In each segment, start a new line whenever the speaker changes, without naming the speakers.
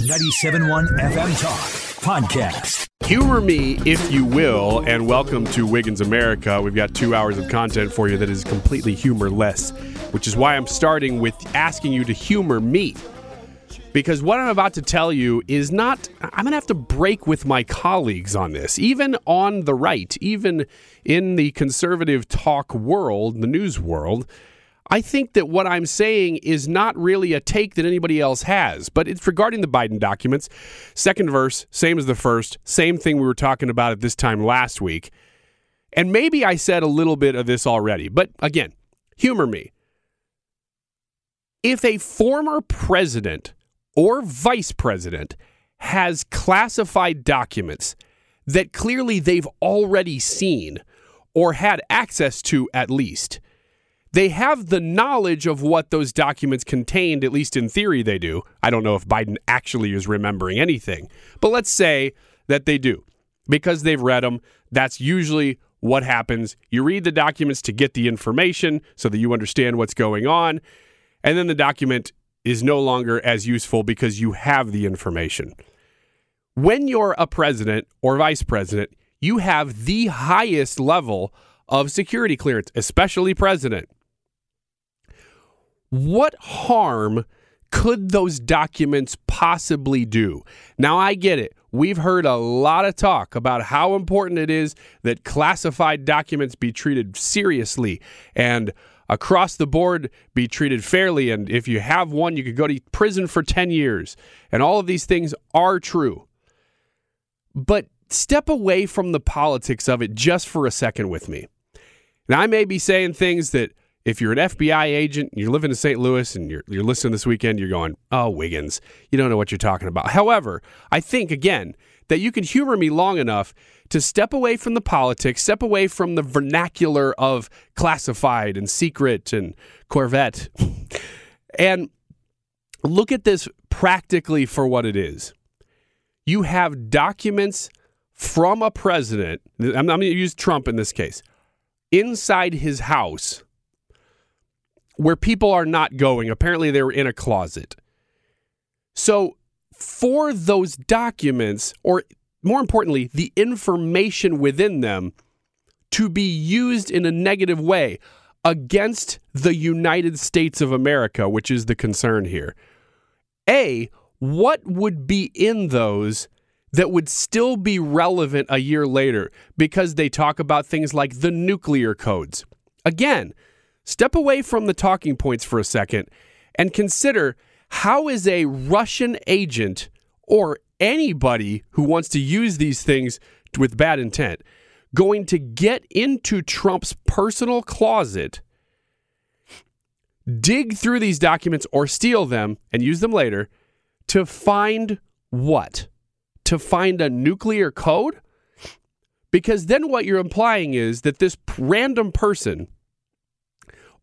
97.1 FM Talk Podcast.
Humor me, if you will, and welcome to Wiggins America. We've got two hours of content for you that is completely humorless, which is why I'm starting with asking you to humor me. Because what I'm about to tell you is not, I'm going to have to break with my colleagues on this, even on the right, even in the conservative talk world, the news world. I think that what I'm saying is not really a take that anybody else has, but it's regarding the Biden documents. Second verse, same as the first, same thing we were talking about at this time last week. And maybe I said a little bit of this already, but again, humor me. If a former president or vice president has classified documents that clearly they've already seen or had access to at least, they have the knowledge of what those documents contained, at least in theory, they do. I don't know if Biden actually is remembering anything, but let's say that they do because they've read them. That's usually what happens. You read the documents to get the information so that you understand what's going on, and then the document is no longer as useful because you have the information. When you're a president or vice president, you have the highest level of security clearance, especially president. What harm could those documents possibly do? Now, I get it. We've heard a lot of talk about how important it is that classified documents be treated seriously and across the board be treated fairly. And if you have one, you could go to prison for 10 years. And all of these things are true. But step away from the politics of it just for a second with me. Now, I may be saying things that if you're an FBI agent, you're living in St. Louis, and you're, you're listening this weekend, you're going, oh, Wiggins, you don't know what you're talking about. However, I think, again, that you can humor me long enough to step away from the politics, step away from the vernacular of classified and secret and Corvette, and look at this practically for what it is. You have documents from a president, I'm, I'm going to use Trump in this case, inside his house where people are not going. Apparently, they were in a closet. So, for those documents, or more importantly, the information within them to be used in a negative way against the United States of America, which is the concern here. A, what would be in those that would still be relevant a year later because they talk about things like the nuclear codes? Again, Step away from the talking points for a second and consider how is a Russian agent or anybody who wants to use these things with bad intent going to get into Trump's personal closet, dig through these documents or steal them and use them later to find what? To find a nuclear code? Because then what you're implying is that this random person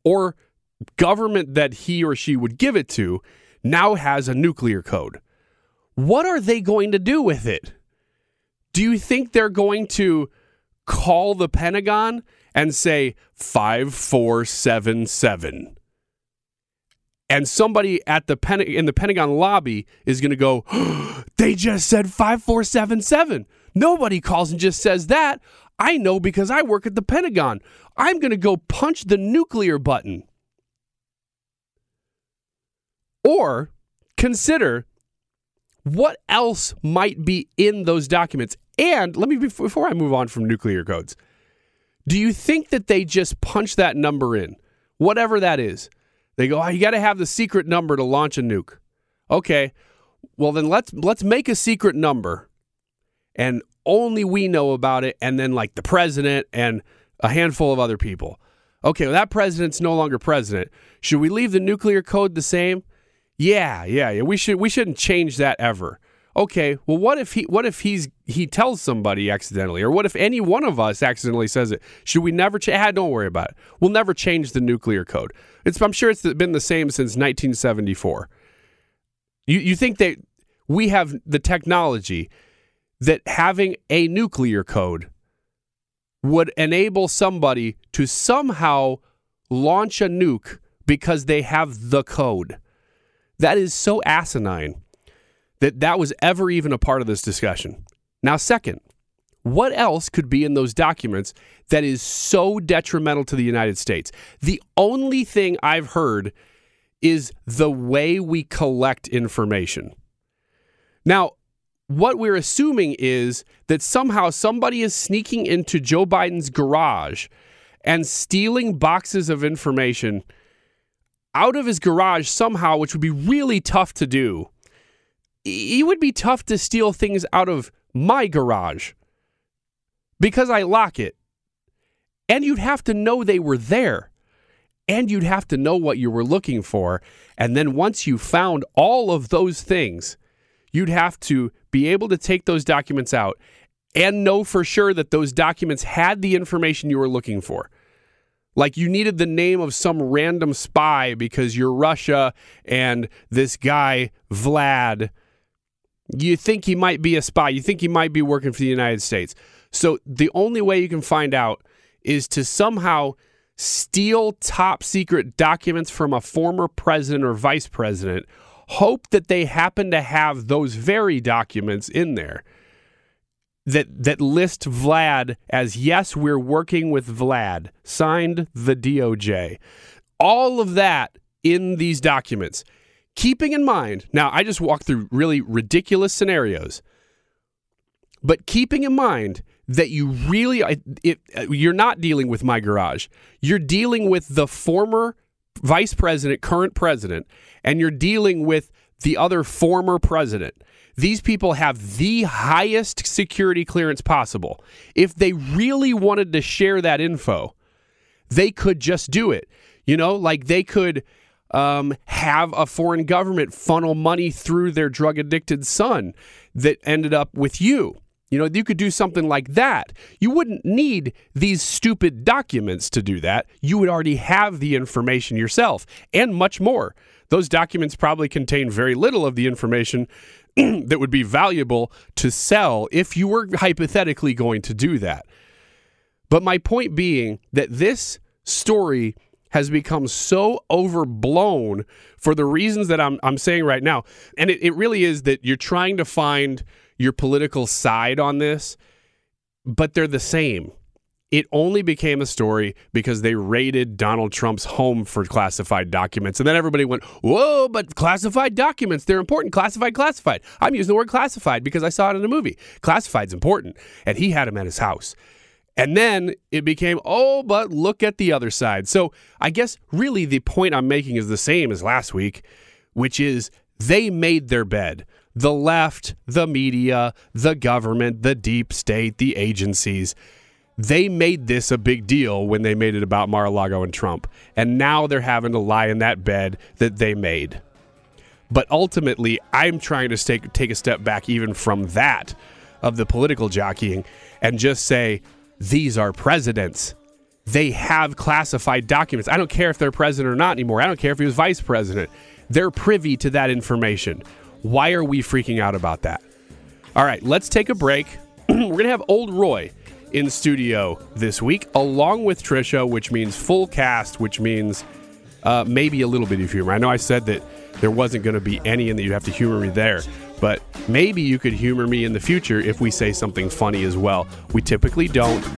or government that he or she would give it to now has a nuclear code. What are they going to do with it? Do you think they're going to call the Pentagon and say 5477? And somebody at the Pen- in the Pentagon lobby is going to go, they just said 5477. Nobody calls and just says that. I know because I work at the Pentagon. I'm going to go punch the nuclear button. Or consider what else might be in those documents. And let me, before I move on from nuclear codes, do you think that they just punch that number in, whatever that is? They go, oh, you got to have the secret number to launch a nuke. Okay, well then let's let's make a secret number, and only we know about it, and then like the president and a handful of other people. Okay, well, that president's no longer president. Should we leave the nuclear code the same? Yeah, yeah, yeah. We should we shouldn't change that ever. Okay, well what if he what if he's he tells somebody accidentally or what if any one of us accidentally says it? Should we never change? Ah, don't worry about it. We'll never change the nuclear code. It's I'm sure it's been the same since 1974. You you think that we have the technology that having a nuclear code would enable somebody to somehow launch a nuke because they have the code. That is so asinine that that was ever even a part of this discussion. Now, second, what else could be in those documents that is so detrimental to the United States? The only thing I've heard is the way we collect information. Now, what we're assuming is that somehow somebody is sneaking into Joe Biden's garage and stealing boxes of information out of his garage somehow, which would be really tough to do. It would be tough to steal things out of my garage because I lock it. And you'd have to know they were there. And you'd have to know what you were looking for. And then once you found all of those things, you'd have to be able to take those documents out and know for sure that those documents had the information you were looking for. Like you needed the name of some random spy because you're Russia and this guy, Vlad, you think he might be a spy. You think he might be working for the United States. So the only way you can find out is to somehow steal top secret documents from a former president or vice president hope that they happen to have those very documents in there that that list Vlad as yes, we're working with Vlad, signed the DOJ. All of that in these documents. Keeping in mind, now I just walked through really ridiculous scenarios, but keeping in mind that you really it, uh, you're not dealing with my garage. You're dealing with the former vice president, current president, and you're dealing with the other former president. These people have the highest security clearance possible. If they really wanted to share that info, they could just do it. You know, like they could um, have a foreign government funnel money through their drug addicted son that ended up with you. You know, you could do something like that. You wouldn't need these stupid documents to do that. You would already have the information yourself and much more. Those documents probably contain very little of the information that would be valuable to sell if you were hypothetically going to do that. But my point being that this story has become so overblown for the reasons that I'm, I'm saying right now. And it, it really is that you're trying to find your political side on this, but they're the same. It only became a story because they raided Donald Trump's home for classified documents. And then everybody went, Whoa, but classified documents, they're important. Classified, classified. I'm using the word classified because I saw it in a movie. Classified's important. And he had them at his house. And then it became, oh, but look at the other side. So I guess really the point I'm making is the same as last week, which is they made their bed the left, the media, the government, the deep state, the agencies. They made this a big deal when they made it about Mar a Lago and Trump. And now they're having to lie in that bed that they made. But ultimately, I'm trying to take, take a step back even from that of the political jockeying and just say, these are presidents. They have classified documents. I don't care if they're president or not anymore. I don't care if he was vice president. They're privy to that information. Why are we freaking out about that? All right, let's take a break. We're going to have Old Roy in studio this week, along with Trisha, which means full cast, which means uh, maybe a little bit of humor. I know I said that there wasn't going to be any and that you have to humor me there, but maybe you could humor me in the future if we say something funny as well. We typically don't.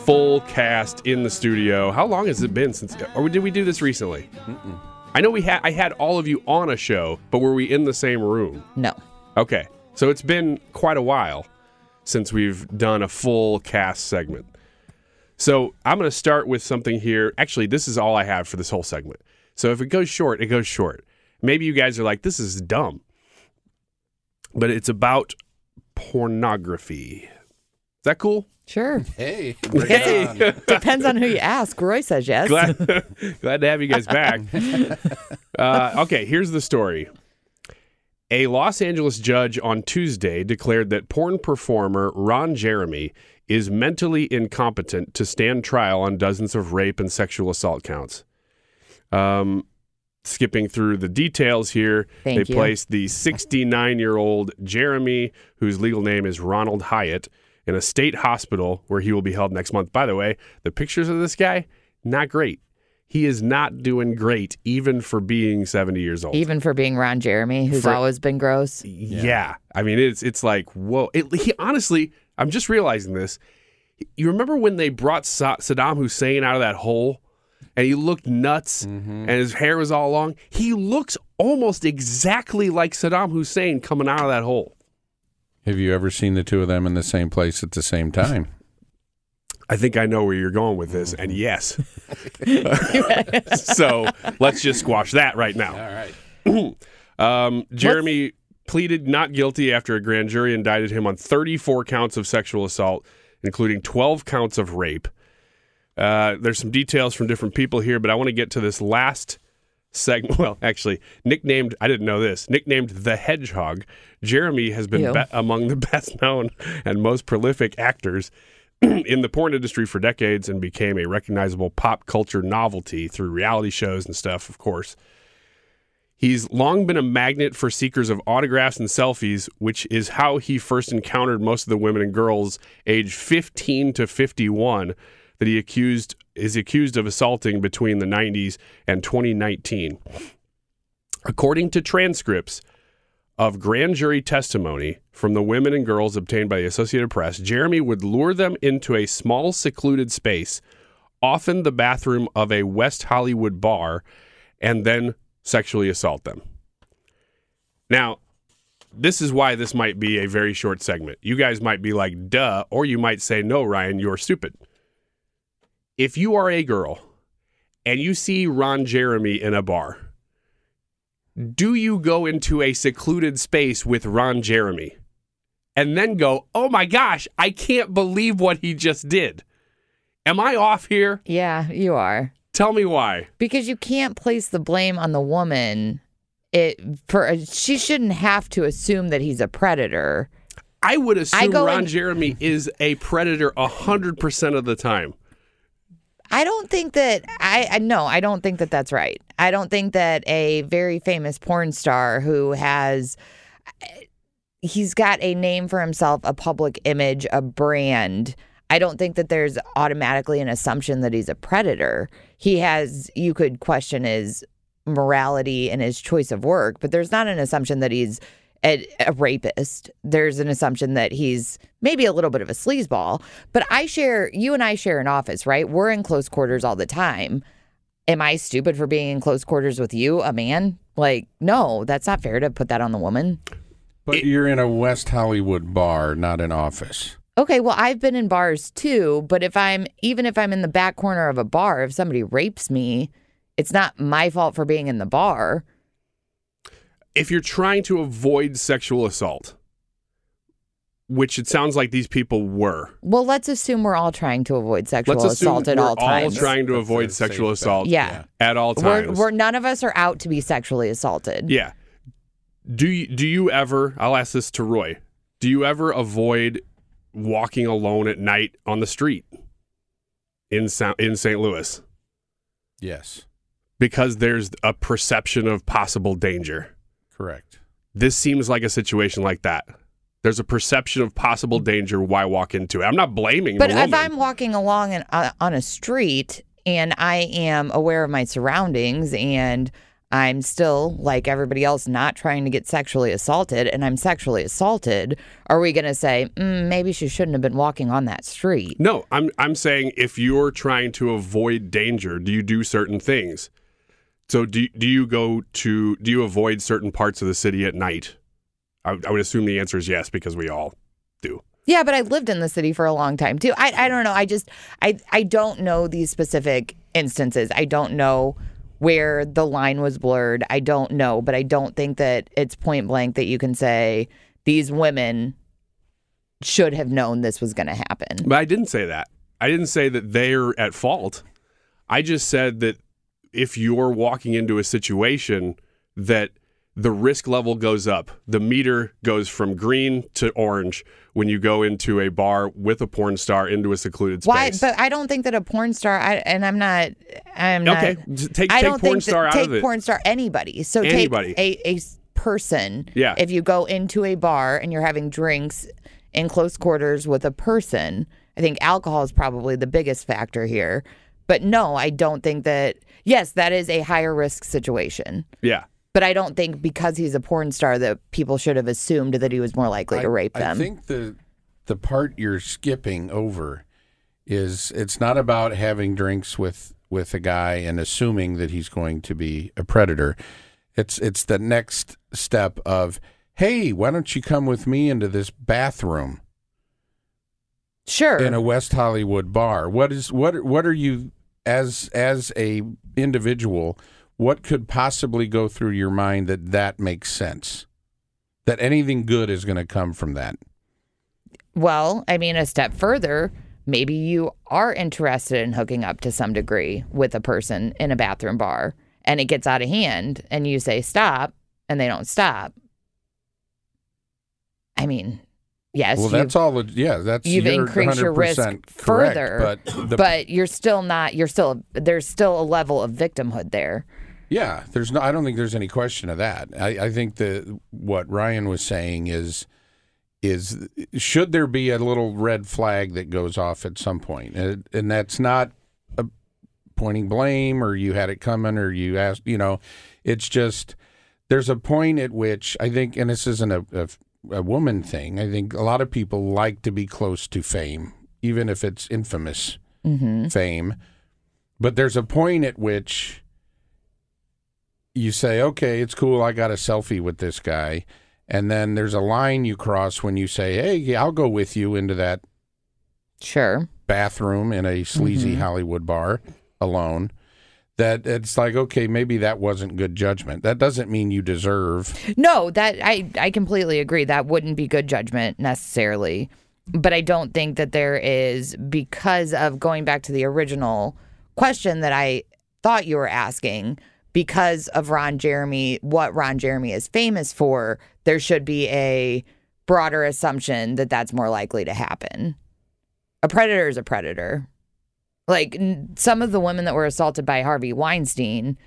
full cast in the studio. How long has it been since, or did we do this recently?
Mm-mm.
I know we had I had all of you on a show, but were we in the same room?
No.
Okay. So it's been quite a while since we've done a full cast segment. So I'm going to start with something here. Actually, this is all I have for this whole segment. So if it goes short, it goes short. Maybe you guys are like, this is dumb. But it's about pornography. Is that cool?
Sure.
Hey, bring it
Hey.
on.
Depends on who you ask. Roy says yes.
glad, glad to have you guys back. Uh, okay, here's the story. A Los Angeles judge on Tuesday declared that porn performer Ron Jeremy is mentally incompetent to stand trial on dozens of rape and sexual assault counts. Um, skipping through the details here,
Thank
they
you.
placed the 69 year old Jeremy, whose legal name is Ronald Hyatt, in a state hospital where he will be held next month. By the way, the pictures of this guy, not great. He is not doing great, even for being 70 years old.
Even for being Ron Jeremy, who's
For-
always been gross.
Yeah. I mean, it's it's like whoa. It, he honestly, I'm just realizing this. You remember when they brought Sa- Saddam Hussein out of that hole, and he looked nuts, mm-hmm. and his hair was all long. He looks almost exactly like Saddam Hussein coming out of that hole.
Have you ever seen the two of them in the same place at the same time?
I think I know where you're going with this, and yes. so let's just squash that right now.
All right.
Um, Jeremy pleaded not guilty after a grand jury indicted him on 34 counts of sexual assault, including 12 counts of rape. Uh, there's some details from different people here, but I want to get to this last segment. Well, actually, nicknamed, I didn't know this, nicknamed the Hedgehog, Jeremy has been be- among the best known and most prolific actors in the porn industry for decades and became a recognizable pop culture novelty through reality shows and stuff, of course. He's long been a magnet for seekers of autographs and selfies, which is how he first encountered most of the women and girls age 15 to 51 that he accused is accused of assaulting between the 90s and 2019. According to transcripts of grand jury testimony from the women and girls obtained by the Associated Press, Jeremy would lure them into a small secluded space, often the bathroom of a West Hollywood bar, and then sexually assault them. Now, this is why this might be a very short segment. You guys might be like, duh, or you might say, no, Ryan, you're stupid. If you are a girl and you see Ron Jeremy in a bar, do you go into a secluded space with Ron Jeremy and then go, oh my gosh, I can't believe what he just did? Am I off here?
Yeah, you are.
Tell me why.
Because you can't place the blame on the woman. It for she shouldn't have to assume that he's a predator.
I would assume
go
Ron
in-
Jeremy is a predator 100% of the time.
I don't think that I, I no, I don't think that that's right. I don't think that a very famous porn star who has eh, he's got a name for himself, a public image, a brand. I don't think that there's automatically an assumption that he's a predator. He has you could question his morality and his choice of work, but there's not an assumption that he's a, a rapist. There's an assumption that he's maybe a little bit of a sleazeball. But I share, you and I share an office, right? We're in close quarters all the time. Am I stupid for being in close quarters with you, a man? Like, no, that's not fair to put that on the woman.
But you're in a West Hollywood bar, not an office.
Okay, well, I've been in bars too, but if I'm even if I'm in the back corner of a bar, if somebody rapes me, it's not my fault for being in the bar.
If you're trying to avoid sexual assault, which it sounds like these people were,
Well, let's assume we're all trying to avoid sexual
let's assume
assault at
we're
all times.
trying to
That's
avoid
a
sexual
bet.
assault
yeah.
at all
We're,
times.
we're none of us are out to be sexually assaulted.
yeah. Do you, do you ever, I'll ask this to Roy, do you ever avoid walking alone at night on the street in, Sa- in St. Louis?
Yes,
Because there's a perception of possible danger.
Correct.
this seems like a situation like that. There's a perception of possible danger. Why walk into it? I'm not blaming
But if
woman.
I'm walking along uh, on a street and I am aware of my surroundings and I'm still like everybody else not trying to get sexually assaulted and I'm sexually assaulted, are we going to say mm, maybe she shouldn't have been walking on that street?
no, I'm I'm saying if you're trying to avoid danger, do you do certain things? So do do you go to do you avoid certain parts of the city at night? I, I would assume the answer is yes because we all do.
Yeah, but I lived in the city for a long time too. I, I don't know. I just I I don't know these specific instances. I don't know where the line was blurred. I don't know, but I don't think that it's point blank that you can say these women should have known this was going to happen.
But I didn't say that. I didn't say that they're at fault. I just said that if you're walking into a situation that the risk level goes up, the meter goes from green to orange when you go into a bar with a porn star into a secluded space. Why?
But I don't think that a porn star. I, and I'm not. I'm
okay,
not.
take,
I
take porn star
that,
out
take
of it.
porn star anybody. So
Anybody.
take a, a person.
Yeah.
If you go into a bar and you're having drinks in close quarters with a person, I think alcohol is probably the biggest factor here. But no, I don't think that. Yes, that is a higher risk situation.
yeah.
But I don't think because he's a porn star that people should have assumed that he was more likely to rape them.
I think the the part you're skipping over is it's not about having drinks with with a guy and assuming that he's going to be a predator. It's it's the next step of hey, why don't you come with me into this bathroom
sure.
in a West Hollywood bar? What is what what are you as as a individual? What could possibly go through your mind that that makes sense? That anything good is going to come from that?
Well, I mean, a step further, maybe you are interested in hooking up to some degree with a person in a bathroom bar and it gets out of hand and you say stop and they don't stop. I mean, yes,
Well, that's all. Yeah, that's
you've increased your risk
correct,
further,
but the,
but you're still not, you're still, there's still a level of victimhood there.
yeah, there's no. I don't think there's any question of that. I, I think that what Ryan was saying is is should there be a little red flag that goes off at some point, and, and that's not a pointing blame or you had it coming or you asked. You know, it's just there's a point at which I think, and this isn't a, a a woman thing. I think a lot of people like to be close to fame, even if it's infamous mm-hmm. fame. But there's a point at which you say, okay, it's cool. I got a selfie with this guy. And then there's a line you cross when you say, hey, I'll go with you into that
Sure.
bathroom in a sleazy mm-hmm. Hollywood bar alone. That it's like, okay, maybe that wasn't good judgment. That doesn't mean you deserve.
No, that I I completely agree. That wouldn't be good judgment necessarily. But I don't think that there is because of going back to the original question that I thought you were asking because of Ron Jeremy, what Ron Jeremy is famous for, there should be a broader assumption that that's more likely to happen. A predator is a predator. Like n- some of the women that were assaulted by Harvey Weinstein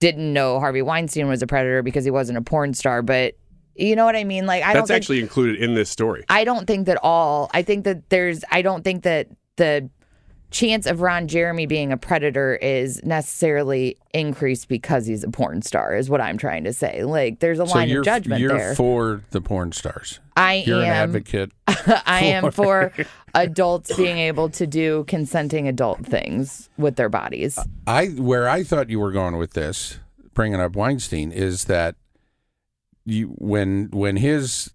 didn't know Harvey Weinstein was a predator because he wasn't a porn star, but you know what I mean? Like I don't
That's
think
actually included in this story.
I don't think that all I think that there's I don't think that the chance of Ron Jeremy being a predator is necessarily increased because he's a porn star is what I'm trying to say. Like there's a
So
line of judgment
you're
there.
for the porn stars.
I
You're an
am
advocate.
I am for adults being able to do consenting adult things with their bodies.
I where I thought you were going with this, bringing up Weinstein, is that you when when his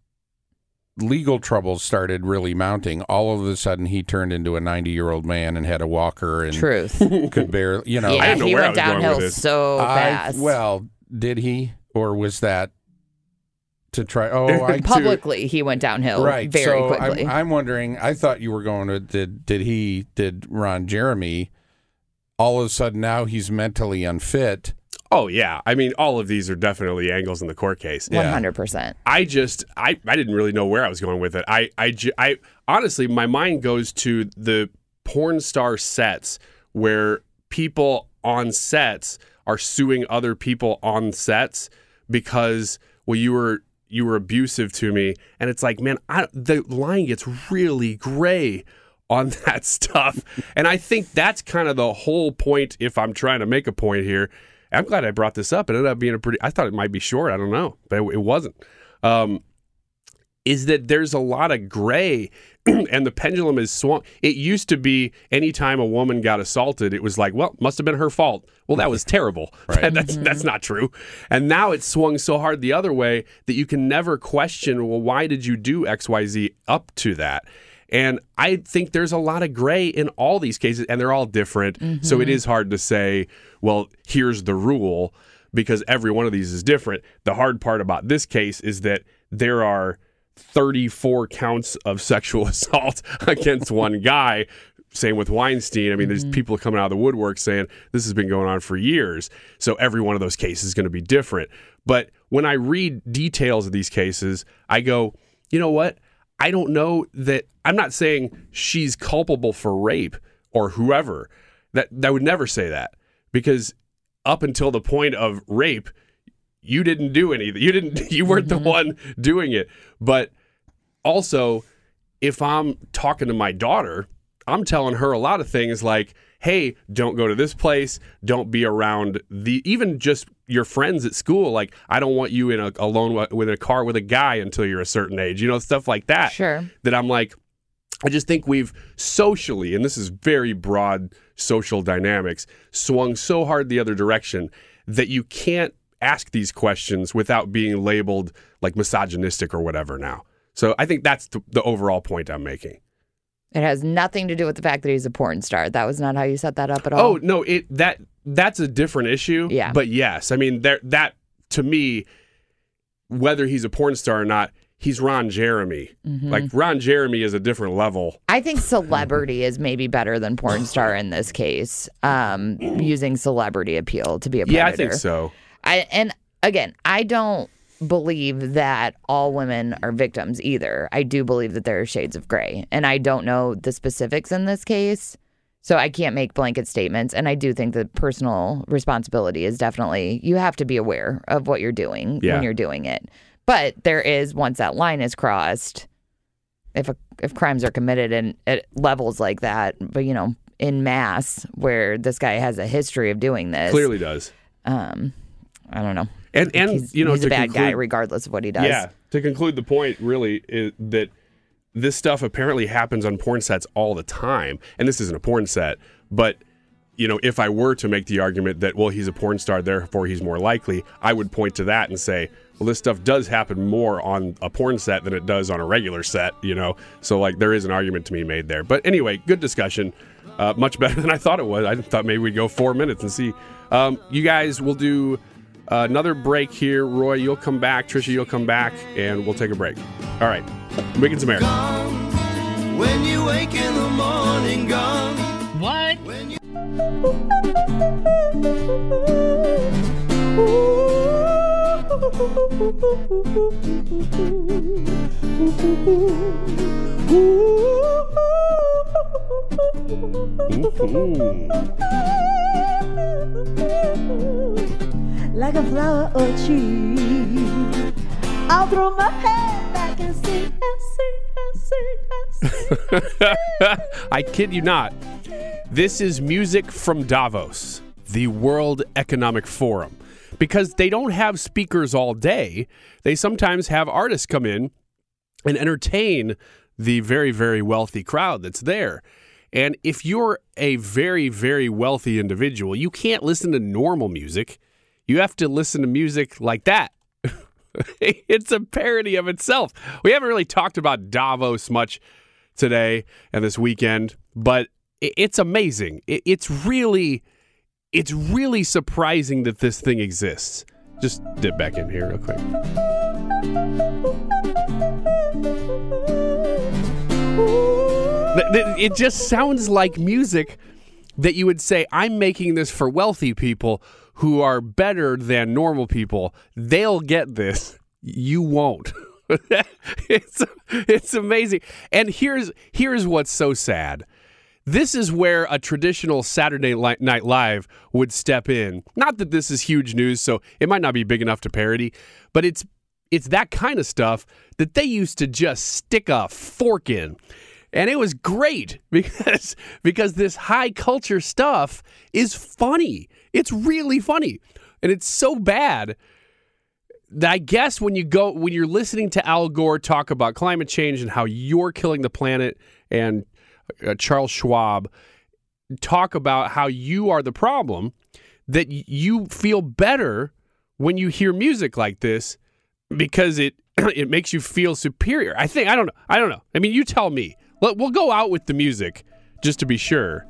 legal troubles started really mounting, all of a sudden he turned into a ninety year old man and had a walker and
Truth.
could barely, you know.
yeah,
didn't know
he
where I
went
was going with
downhill
this.
so
I-
fast.
well, did he or was that to try? Oh, I
publicly he went downhill
right.
very
so
quickly.
I'm, I'm wondering. I thought you were going to did did he did Ron Jeremy? All of a sudden now he's mentally unfit.
Oh yeah, I mean all of these are definitely angles in the court case.
One hundred percent.
I just I, I didn't really know where I was going with it. I I, I honestly my mind goes to the porn star sets where people on sets are suing other people on sets because well you were you were abusive to me and it's like man I, the line gets really gray on that stuff and I think that's kind of the whole point if I'm trying to make a point here I'm glad I brought this up it ended up being a pretty I thought it might be short I don't know but it, it wasn't um, is that there's a lot of gray and the pendulum is swung. It used to be anytime a woman got assaulted, it was like, well, must have been her fault. Well, that was terrible.
Right.
that's that's not true. And now it's swung so hard the other way that you can never question, well, why did you do XYZ up to that? And I think there's a lot of gray in all these cases, and they're all different. So it mm-hmm. is hard to say, well, here's the rule, because every one of these is different. The hard part about this case is that there are 34 counts of sexual assault against one guy. Same with Weinstein. I mean, there's mm-hmm. people coming out of the woodwork saying this has been going on for years. So every one of those cases is going to be different. But when I read details of these cases, I go, you know what? I don't know that I'm not saying she's culpable for rape or whoever. That I would never say that because up until the point of rape, you didn't do anything. You didn't you weren't the mm-hmm. one doing it. But also, if I'm talking to my daughter, I'm telling her a lot of things like, "Hey, don't go to this place. Don't be around the even just your friends at school. Like, I don't want you in a alone with a car with a guy until you're a certain age. You know, stuff like that.
Sure.
That I'm like, I just think we've socially, and this is very broad social dynamics, swung so hard the other direction that you can't ask these questions without being labeled like misogynistic or whatever now. So I think that's the, the overall point I'm making.
It has nothing to do with the fact that he's a porn star. That was not how you set that up at all.
Oh no, it that that's a different issue.
Yeah.
But yes, I mean there that to me, whether he's a porn star or not, he's Ron Jeremy.
Mm-hmm.
Like Ron Jeremy is a different level.
I think celebrity is maybe better than porn star in this case. Um, using celebrity appeal to be a predator.
Yeah, I think so.
I and again, I don't believe that all women are victims either. I do believe that there are shades of gray, and I don't know the specifics in this case. So I can't make blanket statements and I do think that personal responsibility is definitely you have to be aware of what you're doing
Yeah.
when you're doing it. But there is once that line is crossed if a, if crimes are committed and at levels like that, but you know, in mass where this guy has a history of doing this.
Clearly does.
Um I don't know.
And and
he's,
you know
he's a bad guy regardless of what he does.
Yeah. To conclude the point, really, is that this stuff apparently happens on porn sets all the time. And this isn't a porn set, but you know, if I were to make the argument that well, he's a porn star, therefore he's more likely, I would point to that and say, well, this stuff does happen more on a porn set than it does on a regular set. You know, so like there is an argument to be made there. But anyway, good discussion. Uh, much better than I thought it was. I thought maybe we'd go four minutes and see. Um, you guys will do uh, another break here. Roy, you'll come back. Trisha, you'll come back, and we'll take a break. All right. Wiggins America.
When you wake in the morning, gone.
What?
like a flower or tree. I'll throw my head back and sing, and sing, and sing, and sing.
I kid you not. This is music from Davos, the World Economic Forum. Because they don't have speakers all day, they sometimes have artists come in and entertain the very, very wealthy crowd that's there. And if you're a very, very wealthy individual, you can't listen to normal music. You have to listen to music like that. it's a parody of itself. We haven't really talked about Davos much today and this weekend, but it's amazing. It's really, it's really surprising that this thing exists. Just dip back in here real quick. It just sounds like music that you would say, I'm making this for wealthy people who are better than normal people. They'll get this. You won't. it's it's amazing. And here's here's what's so sad. This is where a traditional Saturday Night Live would step in. Not that this is huge news, so it might not be big enough to parody, but it's it's that kind of stuff that they used to just stick a fork in. And it was great because because this high culture stuff is funny. It's really funny. And it's so bad that I guess when you go when you're listening to Al Gore talk about climate change and how you're killing the planet, and uh, Charles Schwab talk about how you are the problem, that you feel better when you hear music like this because it it makes you feel superior. I think I don't know. I don't know. I mean, you tell me. Let- We'll go out with the music just to be sure.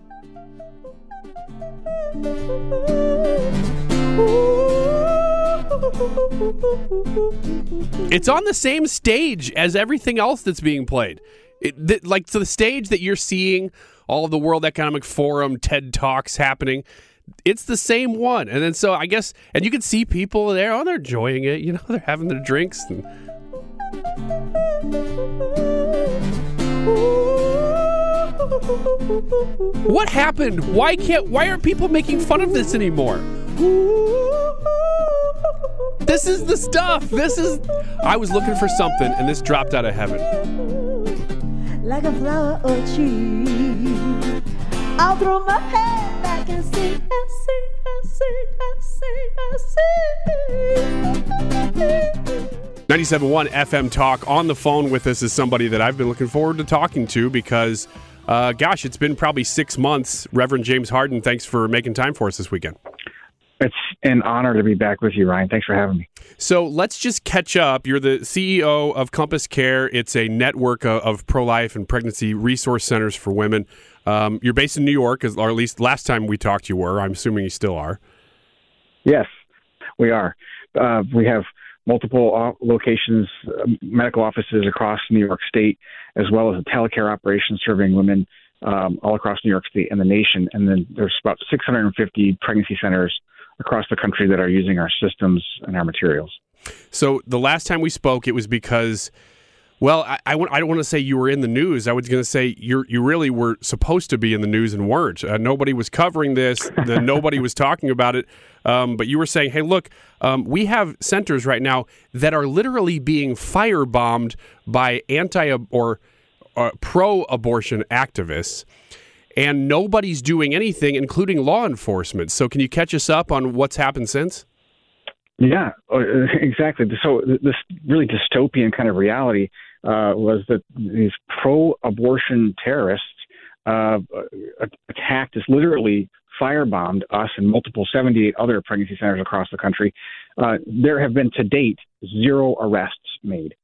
It's on the same stage as everything else that's being played. It, th- like to the stage that you're seeing all of the World Economic Forum TED Talks happening. It's the same one. And then so I guess and you can see people there, oh they're enjoying it, you know, they're having their drinks and What happened? Why can't why aren't people making fun of this anymore? This is the stuff. This is I was looking for something and this dropped out of heaven.
like a flower or tree. I'll throw my head back and sing, I sing, I sing, I sing, I sing.
97.1 FM Talk. On the phone with us is somebody that I've been looking forward to talking to because, uh, gosh, it's been probably six months. Reverend James Harden, thanks for making time for us this weekend.
It's an honor to be back with you, Ryan. Thanks for having me.
So let's just catch up. You're the CEO of Compass Care. It's a network of, pro life and pregnancy resource centers for women. Um, you're based in New York, as- or at least last time we talked, you were. I'm assuming you still are.
Yes, we are. Uh, we have multiple locations, uh, medical offices across New York State, as well as a telecare operation serving women um, all across New York State and the nation. And then there's about 650 pregnancy centers across the country that are using our systems and our materials.
So the last time we spoke, it was because, well, I, I, I don't want to say you were in the news. I was going to say you you really were supposed to be in the news and weren't. Uh, nobody was covering this. then nobody was talking about it. Um, but you were saying, hey, look, um, we have centers right now that are literally being firebombed by anti or uh, pro-abortion activists. And nobody's doing anything, including law enforcement. So, can you catch us up on what's happened since?
Yeah, uh, exactly. So this really dystopian kind of reality uh, was that these pro-abortion terrorists uh, attacked us, literally firebombed us and multiple 78 other pregnancy centers across the country. Uh, there have been to date zero arrests made.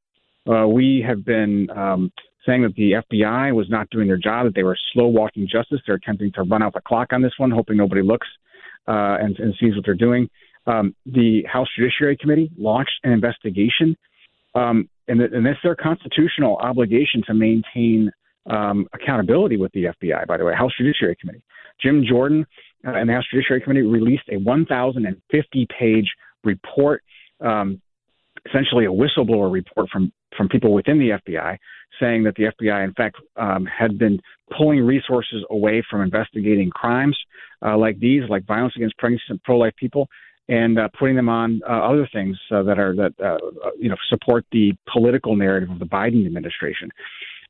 Uh, we have been um, saying that the FBI was not doing their job, that they were slow walking justice. They're attempting to run out the clock on this one, hoping nobody looks uh, and, and sees what they're doing. Um, the House Judiciary Committee launched an investigation, um, and, th- and it's their constitutional obligation to maintain um, accountability with the FBI. By the way, House Judiciary Committee, Jim Jordan uh, and the House Judiciary Committee released a 1,050-page report, um, essentially a whistleblower report from from people within the FBI, saying that the FBI, in fact, um, had been pulling resources away from investigating crimes uh, like these, like violence against pregnant and pro-life people, and uh, putting them on uh, other things uh, that are that uh, you know support the political narrative of the Biden administration.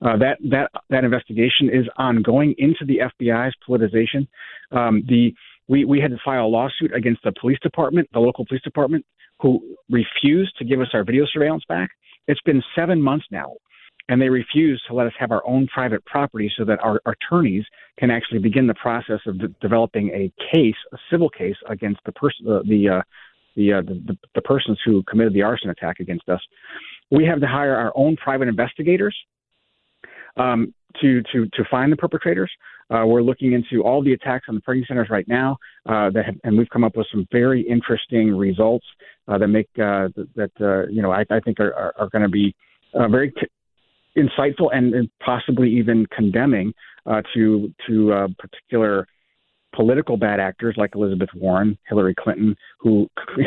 Uh, that that that investigation is ongoing into the FBI's politicization. Um, the we we had to file a lawsuit against the police department, the local police department, who refused to give us our video surveillance back. It's been seven months now, and they refuse to let us have our own private property so that our attorneys can actually begin the process of de- developing a case, a civil case against the person, uh, the uh, the, uh, the the persons who committed the arson attack against us. We have to hire our own private investigators um, to to to find the perpetrators. Uh, we're looking into all the attacks on the pregnancy centers right now, uh, that have, and we've come up with some very interesting results uh, that make uh, that uh, you know I, I think are, are, are going to be uh, very c- insightful and, and possibly even condemning uh, to to uh, particular political bad actors like Elizabeth Warren, Hillary Clinton, who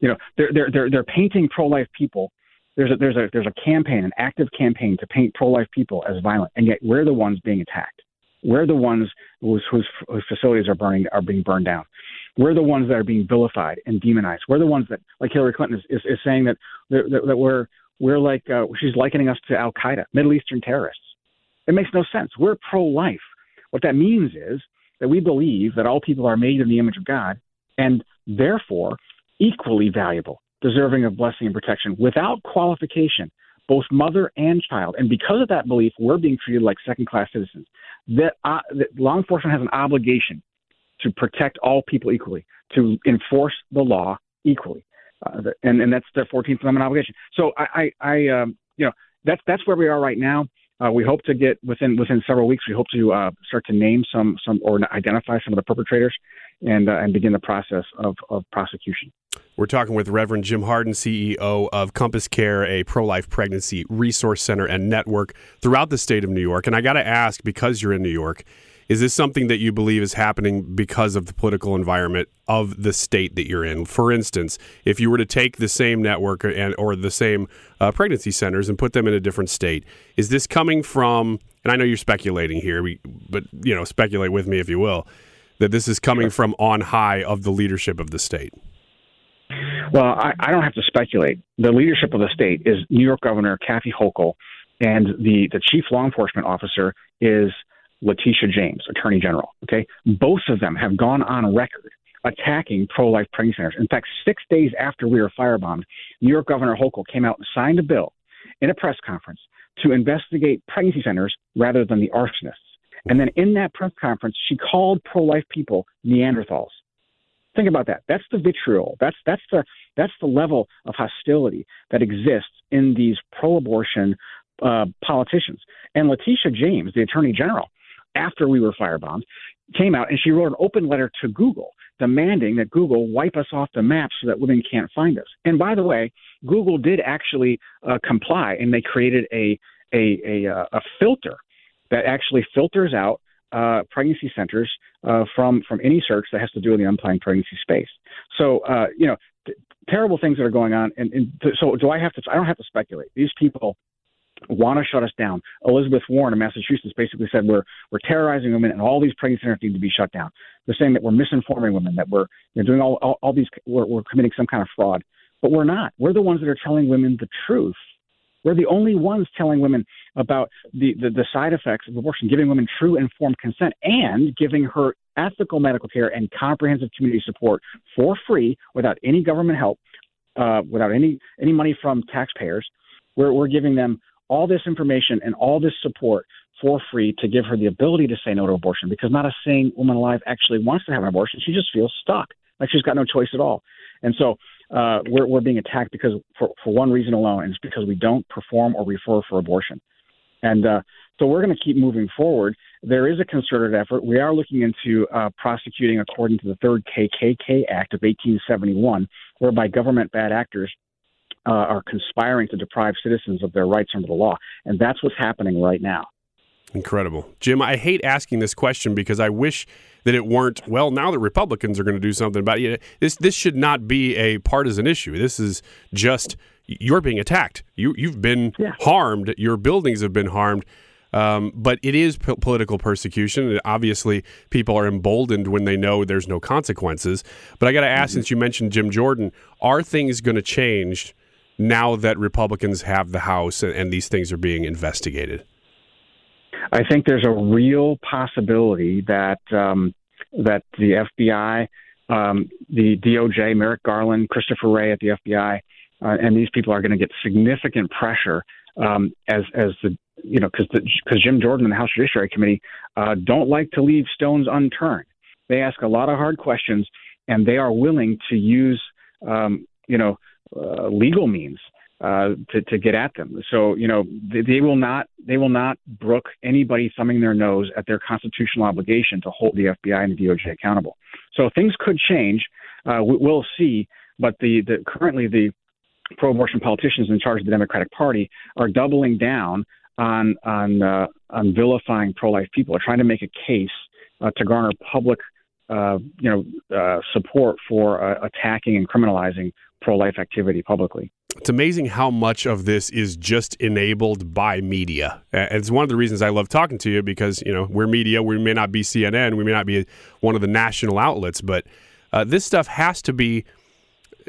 you know they're they're they're, they're painting pro-life people. There's a there's a there's a campaign, an active campaign to paint pro-life people as violent, and yet we're the ones being attacked. We're the ones whose, whose, whose facilities are burning are being burned down. We're the ones that are being vilified and demonized. We're the ones that, like Hillary Clinton is, is, is saying that, that that we're we're like uh, she's likening us to Al Qaeda, Middle Eastern terrorists. It makes no sense. We're pro-life. What that means is that we believe that all people are made in the image of God and therefore equally valuable, deserving of blessing and protection without qualification, both mother and child. And because of that belief, we're being treated like second class citizens. That, uh, that law enforcement has an obligation to protect all people equally, to enforce the law equally. Uh, and, and that's their 14th Amendment obligation. So I, I, I um, you know, that's, that's where we are right now. Uh, we hope to get within within several weeks. We hope to uh, start to name some some or identify some of the perpetrators, and uh, and begin the process of, of prosecution.
We're talking with Reverend Jim Harden, CEO of Compass Care, a pro life pregnancy resource center and network throughout the state of New York. And I got to ask, because you're in New York, is this something that you believe is happening because of the political environment of the state that you're in? For instance, if you were to take the same network and or the same uh, pregnancy centers and put them in a different state, is this coming from? And I know you're speculating here, but you know, speculate with me if you will. That this is coming from on high of the leadership of the state.
Well, I, I don't have to speculate. The leadership of the state is New York Governor Kathy Hochul, and the, the chief law enforcement officer is Letitia James, Attorney General. Okay, both of them have gone on record attacking pro-life pregnancy centers. In fact, six days after we were firebombed, New York Governor Hochul came out and signed a bill in a press conference to investigate pregnancy centers rather than the arsonists. And then in that press conference, she called pro-life people Neanderthals. Think about that. That's the vitriol. That's that's the that's the level of hostility that exists in these pro-abortion uh, politicians. And Letitia James, the Attorney General, after we were firebombed, came out and she wrote an open letter to Google demanding that Google wipe us off the map so that women can't find us. And by the way, Google did actually uh, comply, and they created a a a, uh, a filter that actually filters out uh, pregnancy centers uh, from from any search that has to do with the unplanned pregnancy space. So uh, you know, t- terrible things that are going on. And, and so do I have to? I don't have to speculate. These people want to shut us down. Elizabeth Warren in Massachusetts basically said we're we're terrorizing women, and all these pregnancy centers need to be shut down. They're saying that we're misinforming women, that we're you know, doing all, all all these we're, we're committing some kind of fraud, but we're not. We're the ones that are telling women the truth. We're the only ones telling women about the, the, the side effects of abortion, giving women true informed consent, and giving her ethical medical care and comprehensive community support for free without any government help, uh, without any any money from taxpayers. We're, we're giving them all this information and all this support for free to give her the ability to say no to abortion because not a sane woman alive actually wants to have an abortion. She just feels stuck, like she's got no choice at all. And so uh, we're, we're being attacked because for, for one reason alone, and it's because we don't perform or refer for abortion. And uh, so we're going to keep moving forward. There is a concerted effort. We are looking into uh, prosecuting according to the Third KKK Act of 1871, whereby government bad actors uh, are conspiring to deprive citizens of their rights under the law. And that's what's happening right now.
Incredible. Jim, I hate asking this question because I wish that it weren't, well, now that Republicans are going to do something about it. This, this should not be a partisan issue. This is just you're being attacked. You, you've been harmed. Your buildings have been harmed. Um, but it is p- political persecution. Obviously, people are emboldened when they know there's no consequences. But I got to ask, since you mentioned Jim Jordan, are things going to change now that Republicans have the House and, and these things are being investigated?
I think there's a real possibility that um, that the FBI, um, the DOJ, Merrick Garland, Christopher Wray at the FBI, uh, and these people are going to get significant pressure um, as as the you know because because Jim Jordan and the House Judiciary Committee uh, don't like to leave stones unturned. They ask a lot of hard questions, and they are willing to use um, you know uh, legal means uh, to, to get at them. So you know they, they will not they will not brook anybody thumbing their nose at their constitutional obligation to hold the FBI and the DOJ accountable. So things could change. Uh, we, we'll see. But the, the currently the pro-abortion politicians in charge of the Democratic Party are doubling down on on uh, on vilifying pro-life people, are trying to make a case uh, to garner public uh, you know uh, support for uh, attacking and criminalizing pro-life activity publicly.
It's amazing how much of this is just enabled by media. And it's one of the reasons I love talking to you because, you know, we're media. We may not be CNN. We may not be one of the national outlets, but uh, this stuff has to be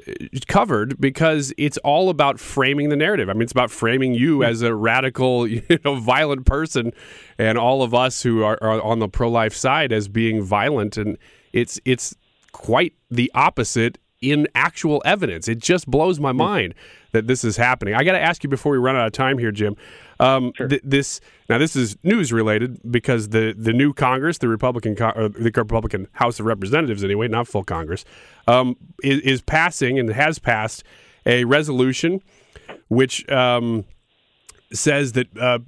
uh, covered because it's all about framing the narrative. I mean, it's about framing you as a radical, you know, violent person, and all of us who are, are on the pro-life side as being violent. And it's it's quite the opposite in actual evidence. It just blows my mind that this is happening. I got to ask you before we run out of time here, Jim. Um, th- this now this is news related because the the new Congress, the Republican Con- the Republican House of Representatives, anyway, not full Congress, um, is, is passing and has passed a resolution which um, says that uh,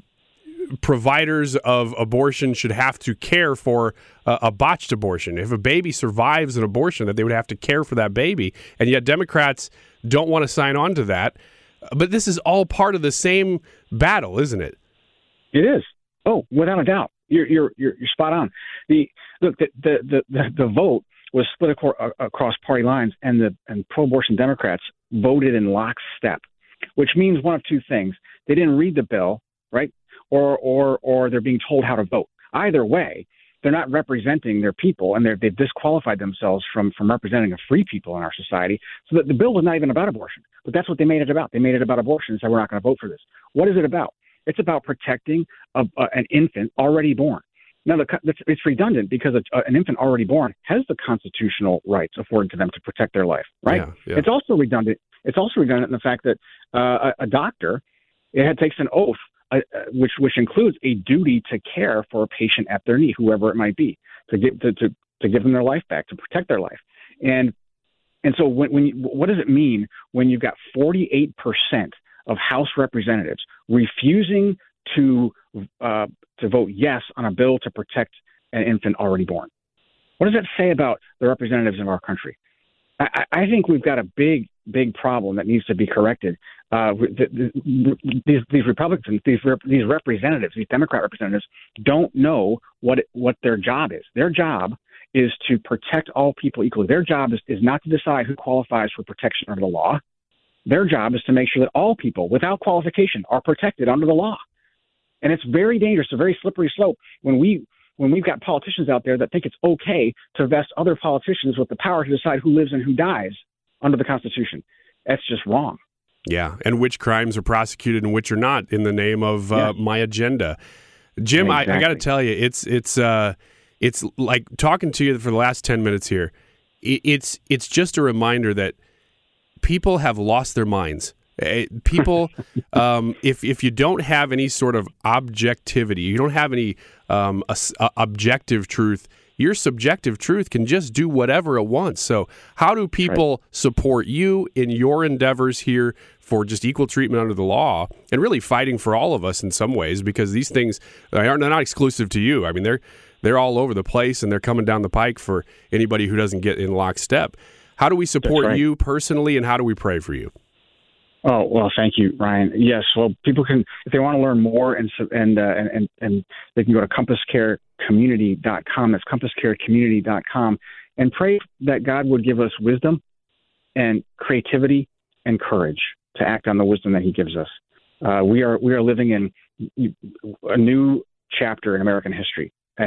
providers of abortion should have to care for uh, a botched abortion. If a baby survives an abortion, that they would have to care for that baby, and yet Democrats don't want to sign on to that. But this is all part of the same battle, isn't it?
It is. Oh, without a doubt, you're you're you're, you're spot on. The look, the the the, the, the vote was split acor- across party lines, and the and pro-abortion Democrats voted in lockstep, which means one of two things: they didn't read the bill, right, or or or they're being told how to vote. Either way, they're not representing their people, and they've disqualified themselves from from representing a free people in our society. So that the bill was not even about abortion, but that's what they made it about. They made it about abortion and said we're not going to vote for this. What is it about? It's about protecting a, a, an infant already born. Now, the, it's, it's redundant because a, an infant already born has the constitutional rights afforded to them to protect their life, right?
Yeah, yeah.
It's also redundant. It's also redundant in the fact that uh, a, a doctor it had takes an oath, uh, uh, which which includes a duty to care for a patient at their knee, whoever it might be, to give to, to, to give them their life back, to protect their life, and and so when, when you, what does it mean when you've got 48 percent of House representatives refusing to uh, to vote yes on a bill to protect an infant already born. What does that say about the representatives of our country? I, I think we've got a big, big problem that needs to be corrected. Uh, the, the, these, these Republicans, these rep, these representatives, these Democrat representatives, don't know what it, what their job is. Their job is to protect all people equally. Their job is, is not to decide who qualifies for protection under the law. Their job is to make sure that all people, without qualification, are protected under the law. And it's very dangerous, a very slippery slope when we when we've got politicians out there that think it's okay to vest other politicians with the power to decide who lives and who dies under the Constitution. That's just wrong.
Yeah, and which crimes are prosecuted and which are not in the name of uh,
Yeah.
my agenda. Jim, I, I got to tell you, it's it's uh, it's like talking to you for the last ten minutes here. i- It's it's just a reminder that people have lost their minds. Eh, People, um, if if you don't have any sort of objectivity, you don't have any um, as- uh, objective truth. Your subjective truth can just do whatever it wants. So, how do people support you in your endeavors here for just equal treatment under the law and really fighting for all of us in some ways? Because these things uh, aren't they're not exclusive to you. I mean, they're they're all over the place and they're coming down the pike for anybody who doesn't get in lockstep. How do we support
right.
you personally, and how do we pray for you?
Oh well, thank you, Ryan. Yes, well, people can if they want to learn more and and uh, and, and they can go to compasscarecommunity.com. That's compasscarecommunity.com and pray that God would give us wisdom and creativity and courage to act on the wisdom that He gives us. Uh, we are we are living in a new chapter in American history, Uh,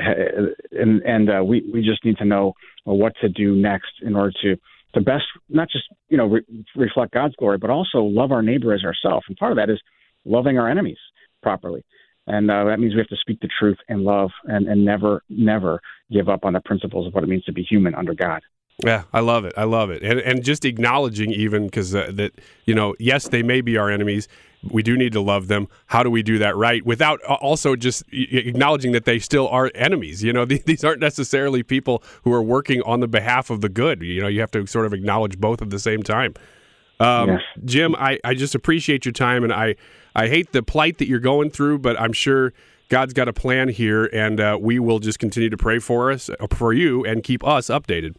and and uh, we we just need to know what to do next in order to to best not just you know re- reflect God's glory, but also love our neighbor as ourselves. And part of that is loving our enemies properly. And uh, that means we have to speak the truth in love and, and never, never give up on the principles of what it means to be human under God.
Yeah, I love it. I love it, and and just acknowledging even because uh, that you know, yes, they may be our enemies. We do need to love them. How do we do that right without uh, also just acknowledging that they still are enemies? You know, these aren't necessarily people who are working on the behalf of the good. You know, you have to sort of acknowledge both at the same time. Um,
Yes.
Jim, I, I just appreciate your time, and I I hate the plight that you're going through, but I'm sure God's got a plan here, and uh, we will just continue to pray for us, uh, for you, and keep us updated.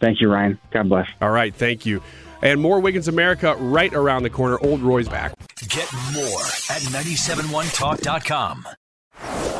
Thank you, Ryan. God bless.
All right, thank you. And more Wiggins America right around the corner. Old Roy's back.
Get more at 971talk.com.